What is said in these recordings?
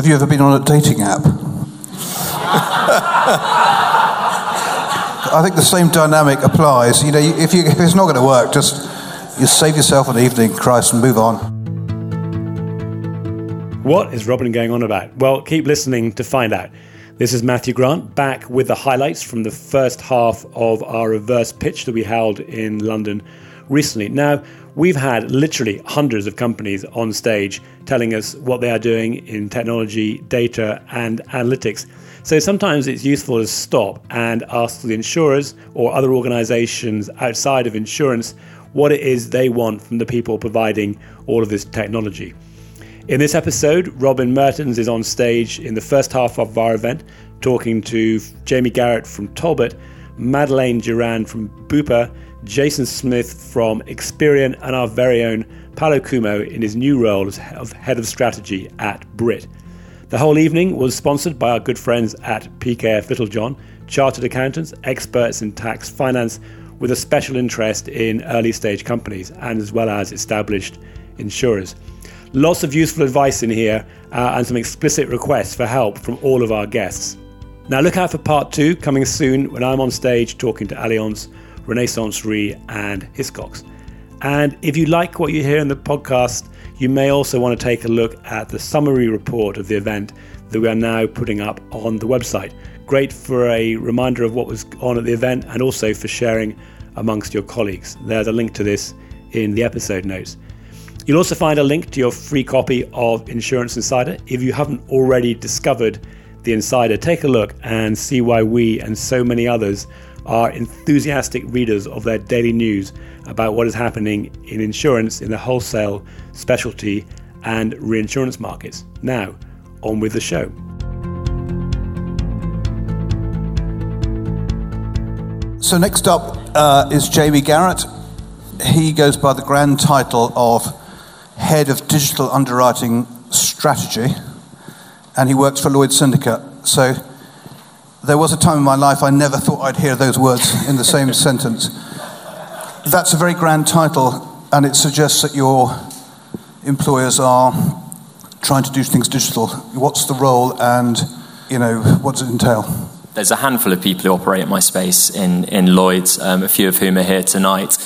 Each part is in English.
Have you ever been on a dating app? I think the same dynamic applies. You know, if, you, if it's not going to work, just you save yourself an evening, Christ, and move on. What is Robin going on about? Well, keep listening to find out. This is Matthew Grant back with the highlights from the first half of our reverse pitch that we held in London recently. Now, we've had literally hundreds of companies on stage telling us what they are doing in technology, data, and analytics. So sometimes it's useful to stop and ask the insurers or other organizations outside of insurance what it is they want from the people providing all of this technology. In this episode, Robin Merttens is on stage in the first half of our event talking to Jamie Garratt from Talbot, Madeleine Durand from Bupa, Jason Smith from Experian, and our very own Paolo Cuomo in his new role as head of strategy at Brit. The whole evening was sponsored by our good friends at PKF Littlejohn, chartered accountants, experts in tax finance, with a special interest in early stage companies and as well as established insurers. Lots of useful advice in here uh, and some explicit requests for help from all of our guests. Now, look out for part two coming soon when I'm on stage talking to Allianz, Renaissance Re, and Hiscox. And if you like what you hear in the podcast, you may also want to take a look at the summary report of the event that we are now putting up on the website. Great for a reminder of what was on at the event and also for sharing amongst your colleagues. There's a link to this in the episode notes. You'll also find a link to your free copy of Insurance Insider. If you haven't already discovered the Insider, take a look and see why we and so many others are enthusiastic readers of their daily news about what is happening in insurance in the wholesale, specialty, and reinsurance markets. Now, on with the show. So, next up uh, is Jamie Garratt. He goes by the grand title of head of digital underwriting strategy, and he works for Lloyd Syndicate. So there was a time in my life I never thought I'd hear those words in the same sentence. That's a very grand title, and it suggests that your employers are trying to do things digital. What's the role, and you know, what does it entail? There's a handful of people who operate in my space in, in Lloyd's, um, a few of whom are here tonight.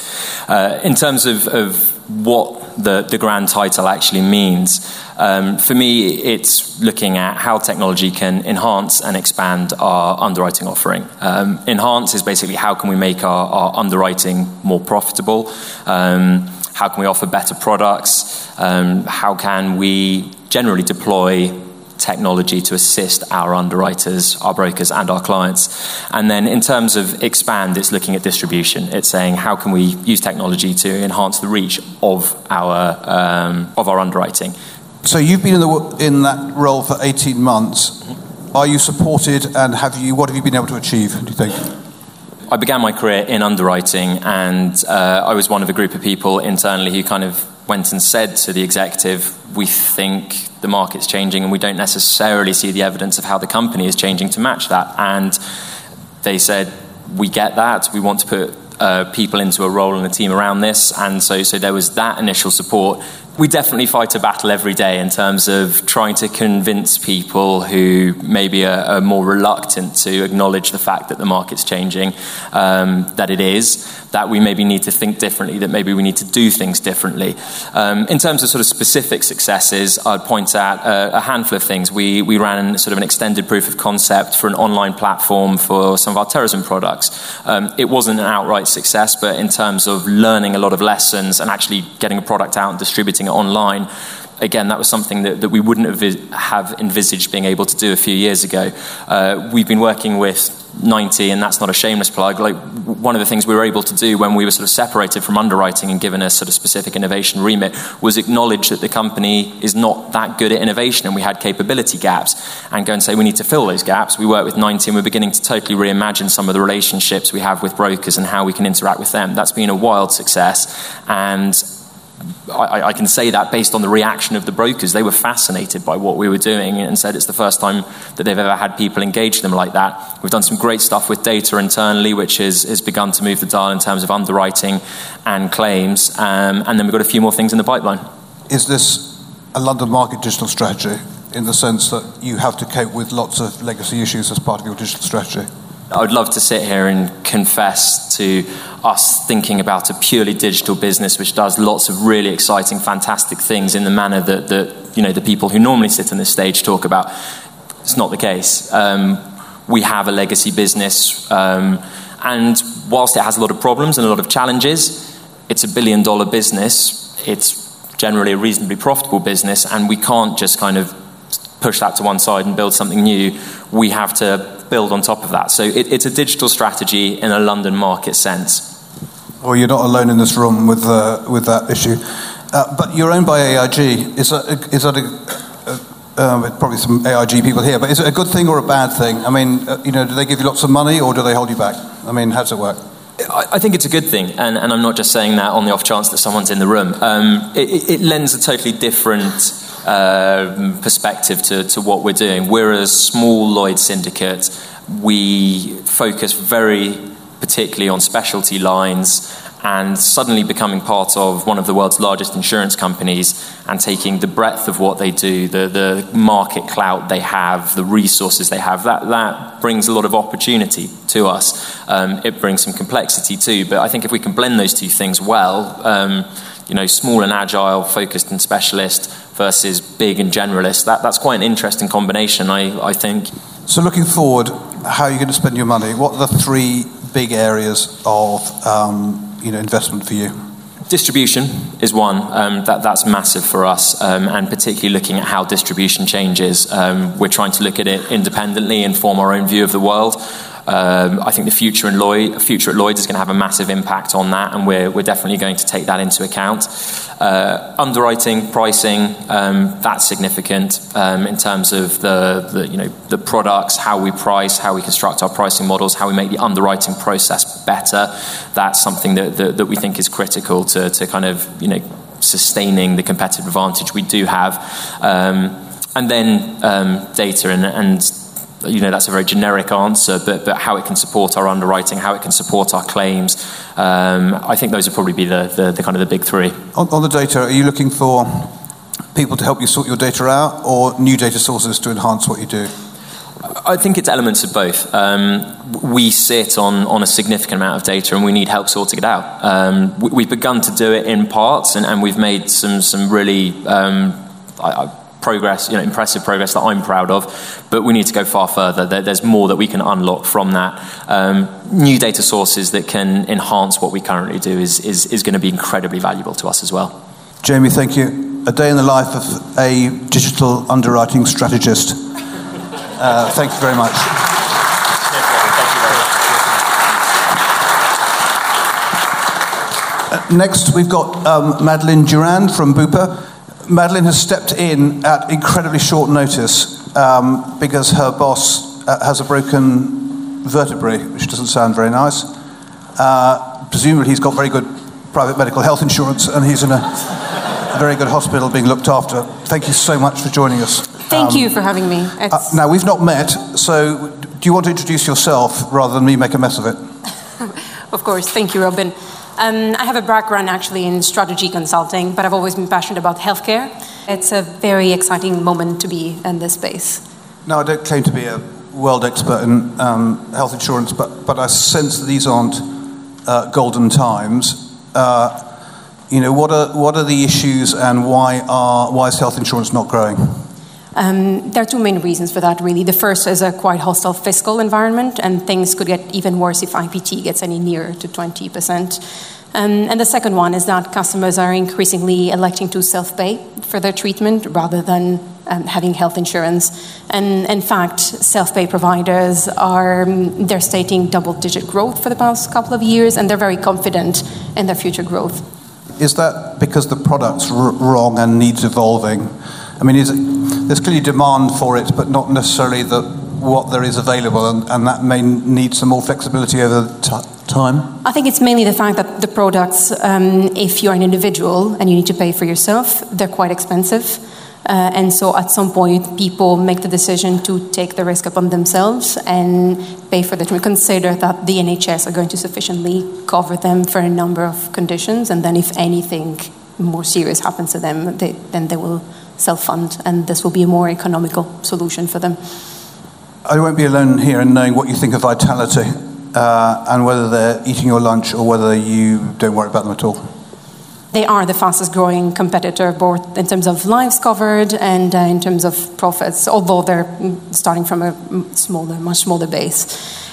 Uh, in terms of, of what the, the grand title actually means. Um, for me, it's looking at how technology can enhance and expand our underwriting offering. Um, enhance is basically how can we make our, our underwriting more profitable? Um, how can we offer better products? Um, how can we generally deploy technology to assist our underwriters, our brokers, and our clients. And then in terms of expand, it's looking at distribution. It's saying how can we use technology to enhance the reach of our um, of our underwriting. So you've been in, the, in that role for 18 months. Are you supported, and have you? What have you been able to achieve? Do you think? I began my career in underwriting, and uh, I was one of a group of people internally who kind of went and said to the executive, We think the market's changing, and we don't necessarily see the evidence of how the company is changing to match that. And they said, We get that. We want to put uh, people into a role and a team around this. And so, so there was that initial support we definitely fight a battle every day in terms of trying to convince people who maybe are, are more reluctant to acknowledge the fact that the market's changing, um, that it is, that we maybe need to think differently, that maybe we need to do things differently. Um, in terms of sort of specific successes, I'd point out a, a handful of things. We, we ran sort of an extended proof of concept for an online platform for some of our terrorism products. Um, it wasn't an outright success, but in terms of learning a lot of lessons and actually getting a product out and distributing it online. Again, that was something that, that we wouldn't have, envisaged being able to do a few years ago. Uh, we've been working with 90, and that's not a shameless plug. Like one of the things we were able to do when we were sort of separated from underwriting and given a sort of specific innovation remit was acknowledge that the company is not that good at innovation, and we had capability gaps, and go and say we need to fill those gaps. We work with 90, and we're beginning to totally reimagine some of the relationships we have with brokers and how we can interact with them. That's been a wild success, and I, I, can say that based on the reaction of the brokers. They were fascinated by what we were doing and said it's the first time that they've ever had people engage them like that. We've done some great stuff with data internally, which has, has begun to move the dial in terms of underwriting and claims. Um, and then we've got a few more things in the pipeline. Is this a London market digital strategy? in the sense that you have to cope with lots of legacy issues as part of your digital strategy? I would love to sit here and confess to us thinking about a purely digital business which does lots of really exciting, fantastic things in the manner that, that you know, the people who normally sit on this stage talk about. It's not the case. Um, we have a legacy business, um, and whilst it has a lot of problems and a lot of challenges, it's a billion dollar business. It's generally a reasonably profitable business, and we can't just kind of push that to one side and build something new. We have to build on top of that. So it, it's a digital strategy in a London market sense. Well, you're not alone in this room with, uh, with that issue. Uh, but you're owned by AIG. Is that, is that a, uh, probably some AIG people here, but is it a good thing or a bad thing? I mean, uh, you know, do they give you lots of money or do they hold you back? I mean, how does it work? I think it's a good thing, and, and, I'm not just saying that on the off chance that someone's in the room. Um, it, it, lends a totally different uh, perspective to, to what we're doing. We're a small Lloyd syndicate. We focus very particularly on specialty lines and suddenly becoming part of one of the world's largest insurance companies and taking the breadth of what they do, the, the market clout they have, the resources they have, that, that brings a lot of opportunity to us. Um, it brings some complexity too, but I think if we can blend those two things well, um, you know, small and agile, focused and specialist versus big and generalist, that, that's quite an interesting combination, I, I think. So looking forward, how are you going to spend your money? What are the three big areas of um, you know, investment for you? Distribution is one. Um, that, that's massive for us, um, and particularly looking at how distribution changes. Um, we're trying to look at it independently and form our own view of the world. Um, I think the future, in Lloyd, future at Lloyd's is going to have a massive impact on that, and we're, we're definitely going to take that into account. Uh, underwriting, pricing, um, that's significant um, in terms of the, the, you know, the products, how we price, how we construct our pricing models, how we make the underwriting process better. That's something that, that, that we think is critical to, to kind of you know, sustaining the competitive advantage we do have. Um, and then um, data and, and you know that's a very generic answer, but but how it can support our underwriting, how it can support our claims. Um, I think those would probably be the, the, the kind of the big three. On, on, the data, are you looking for people to help you sort your data out, or new data sources to enhance what you do? I think it's elements of both. Um, we sit on, on a significant amount of data and we need help sorting it out. Um, we, have begun to do it in parts and, and we've made some, some really um, I, I, progress, you know, impressive progress that I'm proud of, but we need to go far further. there's more that we can unlock from that. Um, new data sources that can enhance what we currently do is, is, is going to be incredibly valuable to us as well. Jamie, thank you. A day in the life of a digital underwriting strategist. Uh, thank you very much. Uh, next, we've got um, Madeleine Durand from Bupa. Madeleine has stepped in at incredibly short notice um, because her boss uh, has a broken vertebrae, which doesn't sound very nice. Uh, presumably, he's got very good private medical health insurance and he's in a very good hospital being looked after. Thank you so much for joining us. Thank um, you for having me. Uh, now, we've not met, so do you want to introduce yourself rather than me make a mess of it? of course. Thank you, Robin. Um, I have a background actually in strategy consulting, but I've always been passionate about healthcare. It's a very exciting moment to be in this space. Now, I don't claim to be a world expert in um, health insurance, but, but I sense that these aren't uh, golden times. Uh, you know, what are, what are the issues and why, are, why is health insurance not growing? Um, there are two main reasons for that, really. The first is a quite hostile fiscal environment, and things could get even worse if IPT gets any nearer to 20%. Um, and the second one is that customers are increasingly electing to self pay for their treatment rather than um, having health insurance. And in fact, self pay providers are um, they're stating double digit growth for the past couple of years, and they're very confident in their future growth. Is that because the product's r- wrong and needs evolving? I mean, is it, there's clearly demand for it, but not necessarily the, what there is available, and, and that may need some more flexibility over t- time? I think it's mainly the fact that the products, um, if you're an individual and you need to pay for yourself, they're quite expensive. Uh, and so at some point, people make the decision to take the risk upon themselves and pay for the treatment. Consider that the NHS are going to sufficiently cover them for a number of conditions, and then if anything more serious happens to them, they, then they will self fund, and this will be a more economical solution for them. I won't be alone here in knowing what you think of Vitality uh, and whether they're eating your lunch or whether you don't worry about them at all. They are the fastest growing competitor, both in terms of lives covered and uh, in terms of profits, although they're starting from a smaller, much smaller base.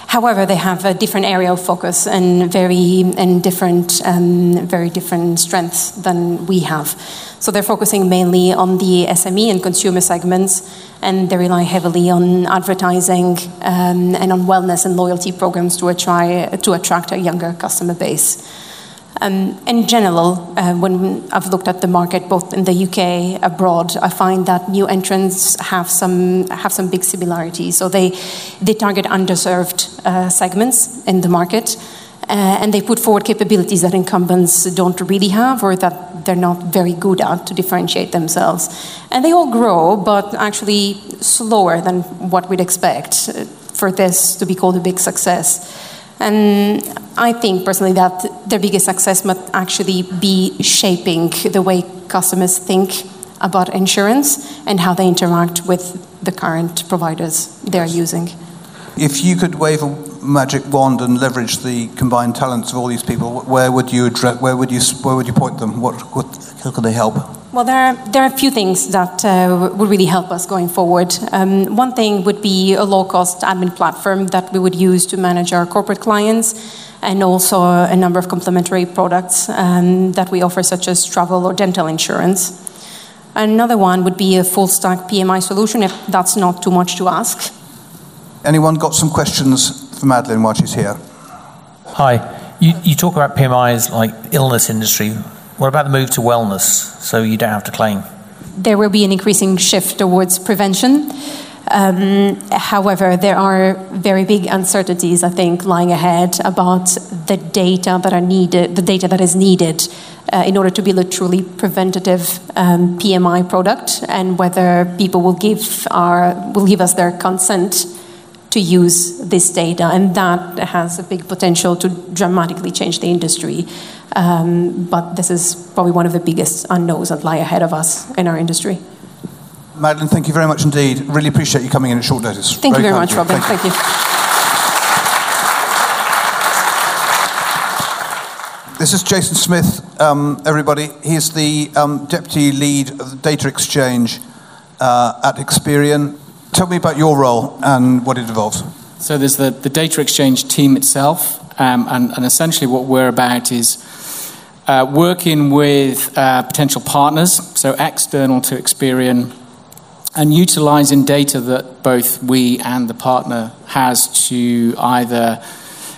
However, they have a different area of focus and very and different, um, very different strengths than we have. So they're focusing mainly on the SME and consumer segments, and they rely heavily on advertising um, and on wellness and loyalty programs to, attry, to attract a younger customer base. Um, in general, uh, when I've looked at the market both in the UK, abroad, I find that new entrants have some have some big similarities. So they they target underserved uh, segments in the market, and they put forward capabilities that incumbents don't really have or that they're not very good at to differentiate themselves. And they all grow, but actually slower than what we'd expect uh, for this to be called a big success. And I think personally that their biggest success must actually be shaping the way customers think about insurance and how they interact with the current providers they're using. If you could wave a magic wand and leverage the combined talents of all these people, where would you address, where would you where would you point them? What, what how could they help? Well, there are, there are a few things that uh, would really help us going forward. Um, one thing would be a low cost admin platform that we would use to manage our corporate clients, and also a number of complementary products um, that we offer, such as travel or dental insurance. Another one would be a full stack PMI solution, if that's not too much to ask. Anyone got some questions for Madeleine while she's here? Hi. You, you talk about PMIs like illness industry. What about the move to wellness so you don't have to claim? There will be an increasing shift towards prevention. Um, however, there are very big uncertainties, I think, lying ahead about the data that are needed, the data that is needed uh, in order to build a truly preventative um, PMI product, and whether people will give our will give us their consent to use this data, and that has a big potential to dramatically change the industry. Um, but this is probably one of the biggest unknowns that lie ahead of us in our industry. Madeleine, thank you very much indeed. Really appreciate you coming in at short notice. Thank very you very much, Robin. Thank, thank you. This is Jason Smith, um, everybody. He's the um, deputy lead of the data exchange uh, at Experian. Tell me about your role and what it involves. So there's the, the data exchange team itself, um, and, and, essentially what we're about is uh, working with uh, potential partners, so external to Experian, and utilizing data that both we and the partner has to either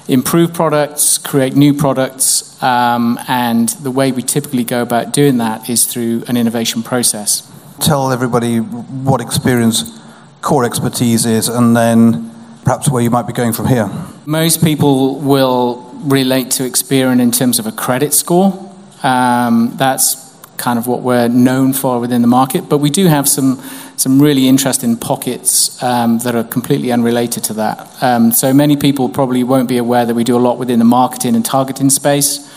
improve products, create new products, um, and the way we typically go about doing that is through an innovation process. Tell everybody what Experian's core expertise is, and then perhaps where you might be going from here. Most people will relate to Experian in terms of a credit score. Um, that's kind of what we're known for within the market, but we do have some some really interesting pockets um, that are completely unrelated to that. Um, so many people probably won't be aware that we do a lot within the marketing and targeting space.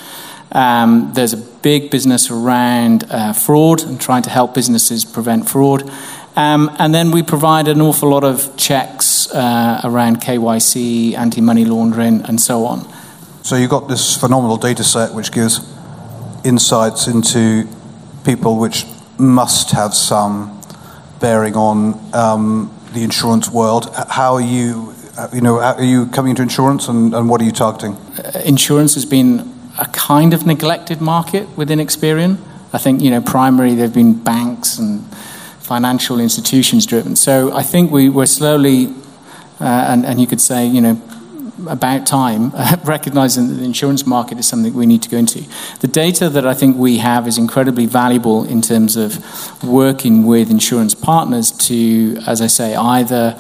Um, there's a big business around uh, fraud and trying to help businesses prevent fraud. Um, and then we provide an awful lot of checks uh, around KYC, anti money laundering, and so on. So you've got this phenomenal data set which gives insights into people which must have some bearing on um, the insurance world. How are you, you know, are you coming into insurance and, and what are you targeting? Uh, insurance has been a kind of neglected market within Experian. I think, you know, primarily there have been banks and financial institutions driven. So I think we, we're slowly, uh, and, and you could say, you know, about time, uh, recognizing that the insurance market is something we need to go into. The data that I think we have is incredibly valuable in terms of working with insurance partners to, as I say, either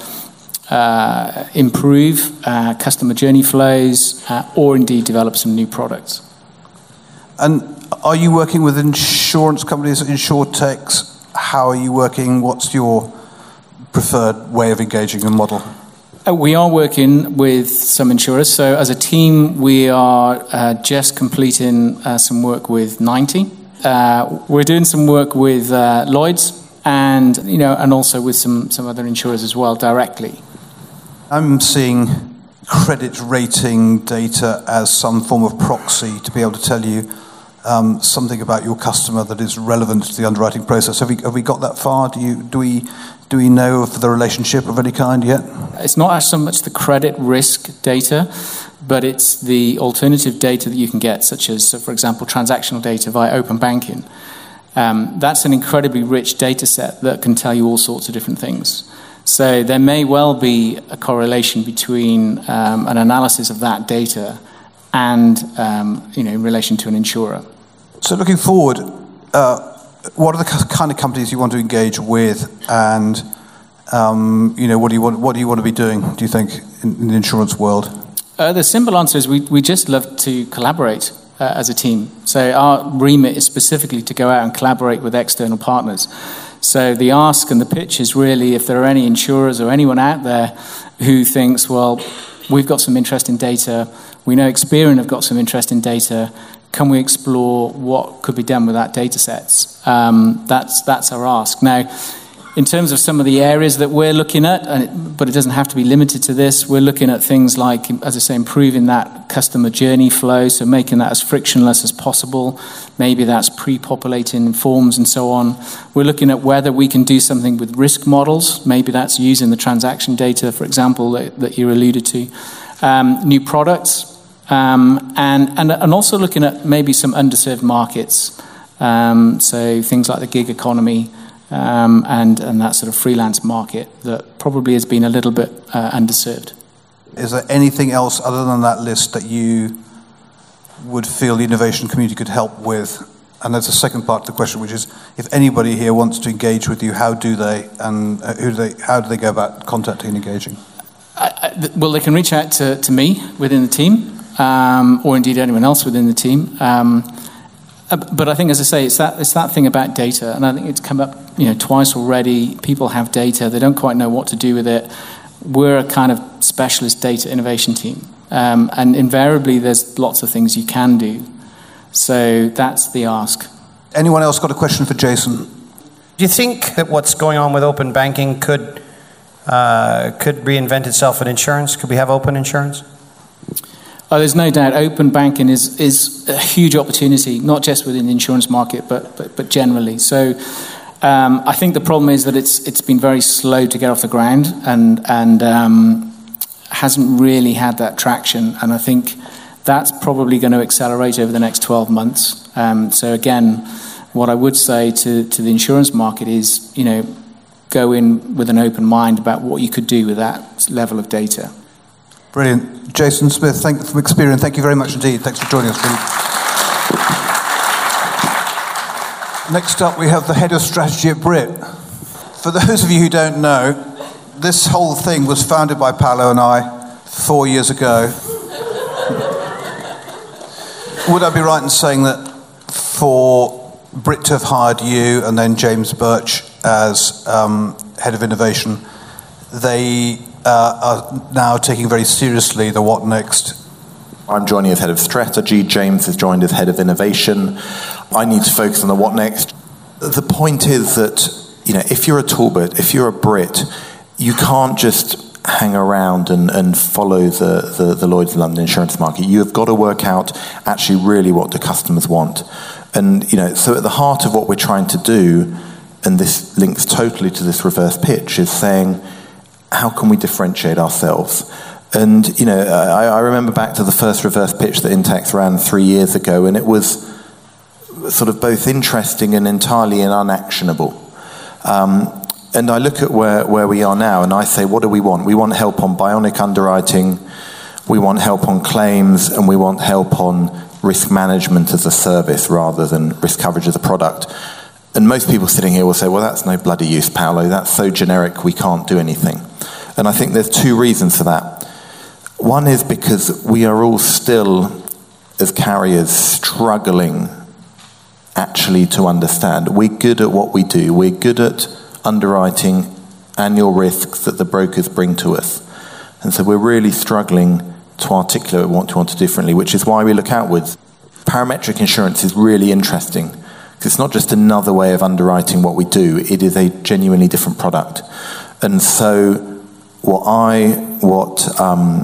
uh, improve uh, customer journey flows uh, or indeed develop some new products. And are you working with insurance companies, insurtechs, how are you working? What's your preferred way of engaging the model? Uh, we are working with some insurers. So, as a team, we are uh, just completing uh, some work with 90. Uh, we're doing some work with uh, Lloyd's and you know, and also with some some other insurers as well directly. I'm seeing credit rating data as some form of proxy to be able to tell you something about your customer that is relevant to the underwriting process. Have we, have we got that far? Do, you, do, we, know of the relationship of any kind yet? It's not so much the credit risk data, but it's the alternative data that you can get, such as, for example, transactional data via open banking. Um, that's an incredibly rich data set that can tell you all sorts of different things. So there may well be a correlation between um, an analysis of that data and um, you know in relation to an insurer. So looking forward, uh, what are the kind of companies you want to engage with, and um, you know what do you want what do you want to be doing? Do you think in, in the insurance world? Uh, the simple answer is we we just love to collaborate. Uh, as a team. So, our remit is specifically to go out and collaborate with external partners. So the ask and the pitch is really if there are any insurers or anyone out there who thinks, well, we've got some interesting data, we know Experian have got some interesting data, can we explore what could be done with that data sets? Um, that's, that's our ask. Now, in terms of some of the areas that we're looking at, it, but it doesn't have to be limited to this, we're looking at things like, as I say, improving that customer journey flow, so making that as frictionless as possible. Maybe that's pre populating forms and so on. We're looking at whether we can do something with risk models. Maybe that's using the transaction data, for example, that, that you alluded to. Um, new products, um, and, and, and also looking at maybe some underserved markets. Um, so things like the gig economy um, and, and that sort of freelance market that probably has been a little bit uh, underserved. Is there anything else other than that list that you would feel the innovation community could help with? And there's a second part to the question, which is if anybody here wants to engage with you, how do they, and uh, who do they, how do they go about contacting and engaging? I, I, well, they can reach out to, to me within the team, um, or indeed anyone else within the team. Um, uh, but I think, as I say, it's that, it's that thing about data, and I think it's come up you know, twice already. People have data, they don't quite know what to do with it. We're a kind of specialist data innovation team, um, and invariably there's lots of things you can do. So that's the ask. Anyone else got a question for Jason? Do you think that what's going on with open banking could uh, could reinvent itself in insurance? Could we have open insurance? Oh, there's no doubt open banking is, is a huge opportunity, not just within the insurance market, but, but, but generally. So um, I think the problem is that it's, it's been very slow to get off the ground and, and um, hasn't really had that traction. And I think that's probably going to accelerate over the next 12 months. Um, so again, what I would say to, to the insurance market is, you know, go in with an open mind about what you could do with that level of data. Brilliant. Jason Smith, thank, from Experian, thank you very much indeed. Thanks for joining us. Next up, we have the head of strategy at Brit. For those of you who don't know, this whole thing was founded by Paolo and I four years ago. Would I be right in saying that for Brit to have hired you and then James Birch as um, head of innovation, they uh, are now taking very seriously the what next. I'm joining as head of strategy. James has joined as head of innovation. I need to focus on the what next. The point is that you know, if you're a Talbot, if you're a Brit, you can't just hang around and, and follow the, the, the Lloyd's London insurance market. You have got to work out actually really what the customers want. And you know, so at the heart of what we're trying to do, and this links totally to this reverse pitch, is saying how can we differentiate ourselves? And, you know, I, I, remember back to the first reverse pitch that InsTech ran three years ago, and it was sort of both interesting and entirely unactionable. Um, and I look at where, where we are now, and I say, what do we want? We want help on bionic underwriting, we want help on claims, and we want help on risk management as a service rather than risk coverage as a product. And most people sitting here will say, well, that's no bloody use, Paolo. That's so generic, we can't do anything. And I think there's two reasons for that. One is because we are all still, as carriers, struggling actually to understand. We're good at what we do, we're good at underwriting annual risks that the brokers bring to us. And so we're really struggling to articulate what we want to differently, which is why we look outwards. Parametric insurance is really interesting It's not just another way of underwriting what we do, it is a genuinely different product. And so, what I, what, um,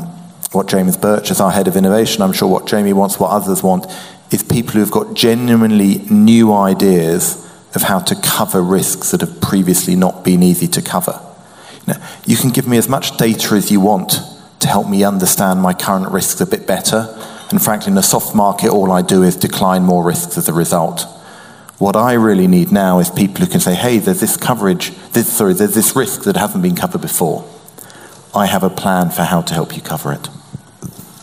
what James Birch as our head of innovation, I'm sure what Jamie wants, what others want, is people who've got genuinely new ideas of how to cover risks that have previously not been easy to cover. You, know, you can give me as much data as you want to help me understand my current risks a bit better. And frankly, in a soft market, all I do is decline more risks as a result. What I really need now is people who can say, hey, there's this coverage, this, sorry, there's this risk that hasn't been covered before. I have a plan for how to help you cover it.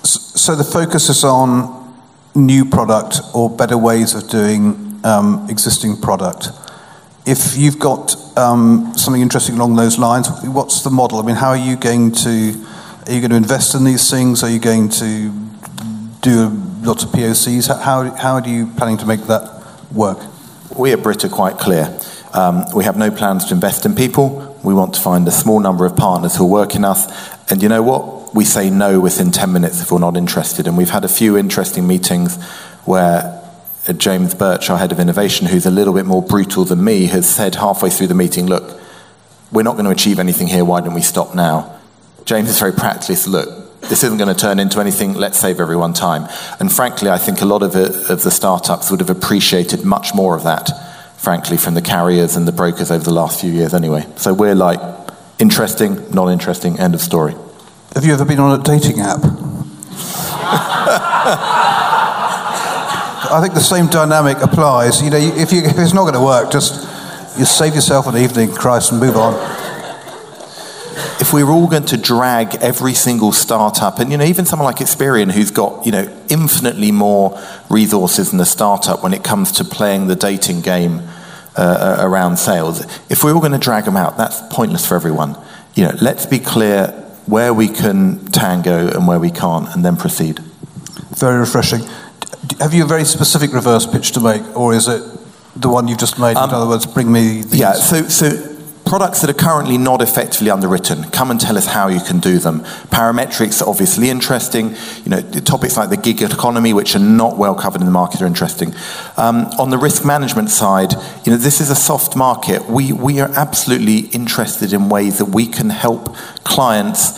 So the focus is on new product or better ways of doing um, existing product. If you've got um, something interesting along those lines, what's the model? I mean, how are you going to are you going to invest in these things? Are you going to do lots of POCs? How how are you planning to make that work? We at Brit are quite clear. Um, we have no plans to invest in people. We want to find a small number of partners who will work in us. And you know what? We say no within 10 minutes if we're not interested. And we've had a few interesting meetings where uh, James Birch, our head of innovation, who's a little bit more brutal than me, has said halfway through the meeting, look, we're not going to achieve anything here. Why don't we stop now? James is very practical. Look, this isn't going to turn into anything. Let's save everyone time. And frankly, I think a lot of, it, of the startups would have appreciated much more of that frankly, from the carriers and the brokers over the last few years anyway. So we're like, interesting, not interesting, end of story. Have you ever been on a dating app? I think the same dynamic applies. You know, if, you, if it's not going to work, just you save yourself an evening, Christ, and move on if we were all going to drag every single startup, and you know, even someone like Experian, who's got you know infinitely more resources than a startup when it comes to playing the dating game uh, around sales, if we're all going to drag them out, that's pointless for everyone. You know, let's be clear where we can tango and where we can't, and then proceed. Very refreshing. Have you a very specific reverse pitch to make, or is it the one you've just made? Um, in other words, bring me. These? Yeah. So so products that are currently not effectively underwritten. Come and tell us how you can do them. Parametrics are obviously interesting. You know, topics like the gig economy, which are not well covered in the market, are interesting. Um, on the risk management side, you know, this is a soft market. We we are absolutely interested in ways that we can help clients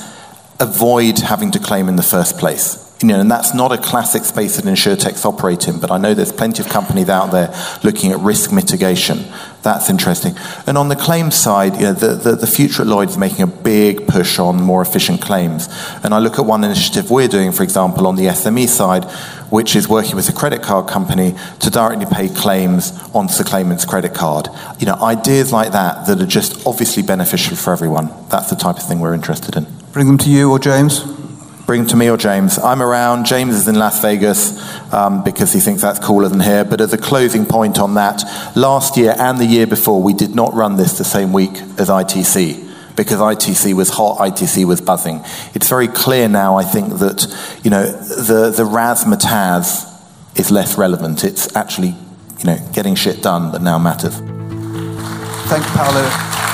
avoid having to claim in the first place. You know, and that's not a classic space that insurtechs operate in, but I know there's plenty of companies out there looking at risk mitigation. That's interesting. And on the claims side, you know, the, the, the future at Lloyd's is making a big push on more efficient claims. And I look at one initiative we're doing, for example, on the SME side, which is working with a credit card company to directly pay claims onto the claimant's credit card. You know, ideas like that that are just obviously beneficial for everyone. That's the type of thing we're interested in. Bring them to you or James? Bring to me or James. I'm around. James is in Las Vegas um, because he thinks that's cooler than here. But as a closing point on that, last year and the year before, we did not run this the same week as ITC because ITC was hot, ITC was buzzing. It's very clear now, I think, that you know the the razzmatazz is less relevant. It's actually you know getting shit done that now matters. Thank you, Paolo.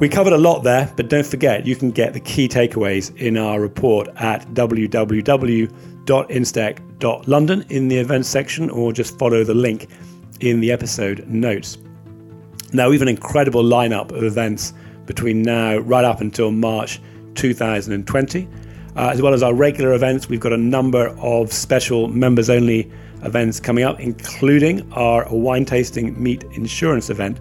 We covered a lot there, but don't forget you can get the key takeaways in our report at www.instech.london in the events section or just follow the link in the episode notes. Now, we have an incredible lineup of events between now right up until March 2020. Uh, as well as our regular events, we've got a number of special members only events coming up, including our wine tasting meet insurance event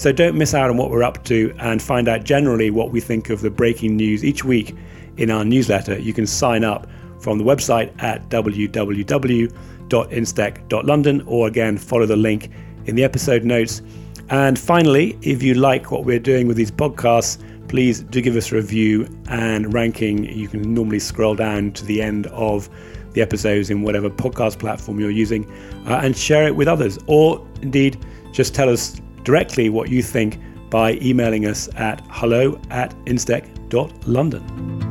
so don't miss out on what we're up to and find out generally what we think of the breaking news each week in our newsletter. You can sign up from the website at www.instech.london or again follow the link in the episode notes. And finally, if you like what we're doing with these podcasts, please do give us a review and ranking. You can normally scroll down to the end of the episodes in whatever podcast platform you're using uh, and share it with others. Or indeed, just tell us directly what you think by emailing us at hello at instech.london.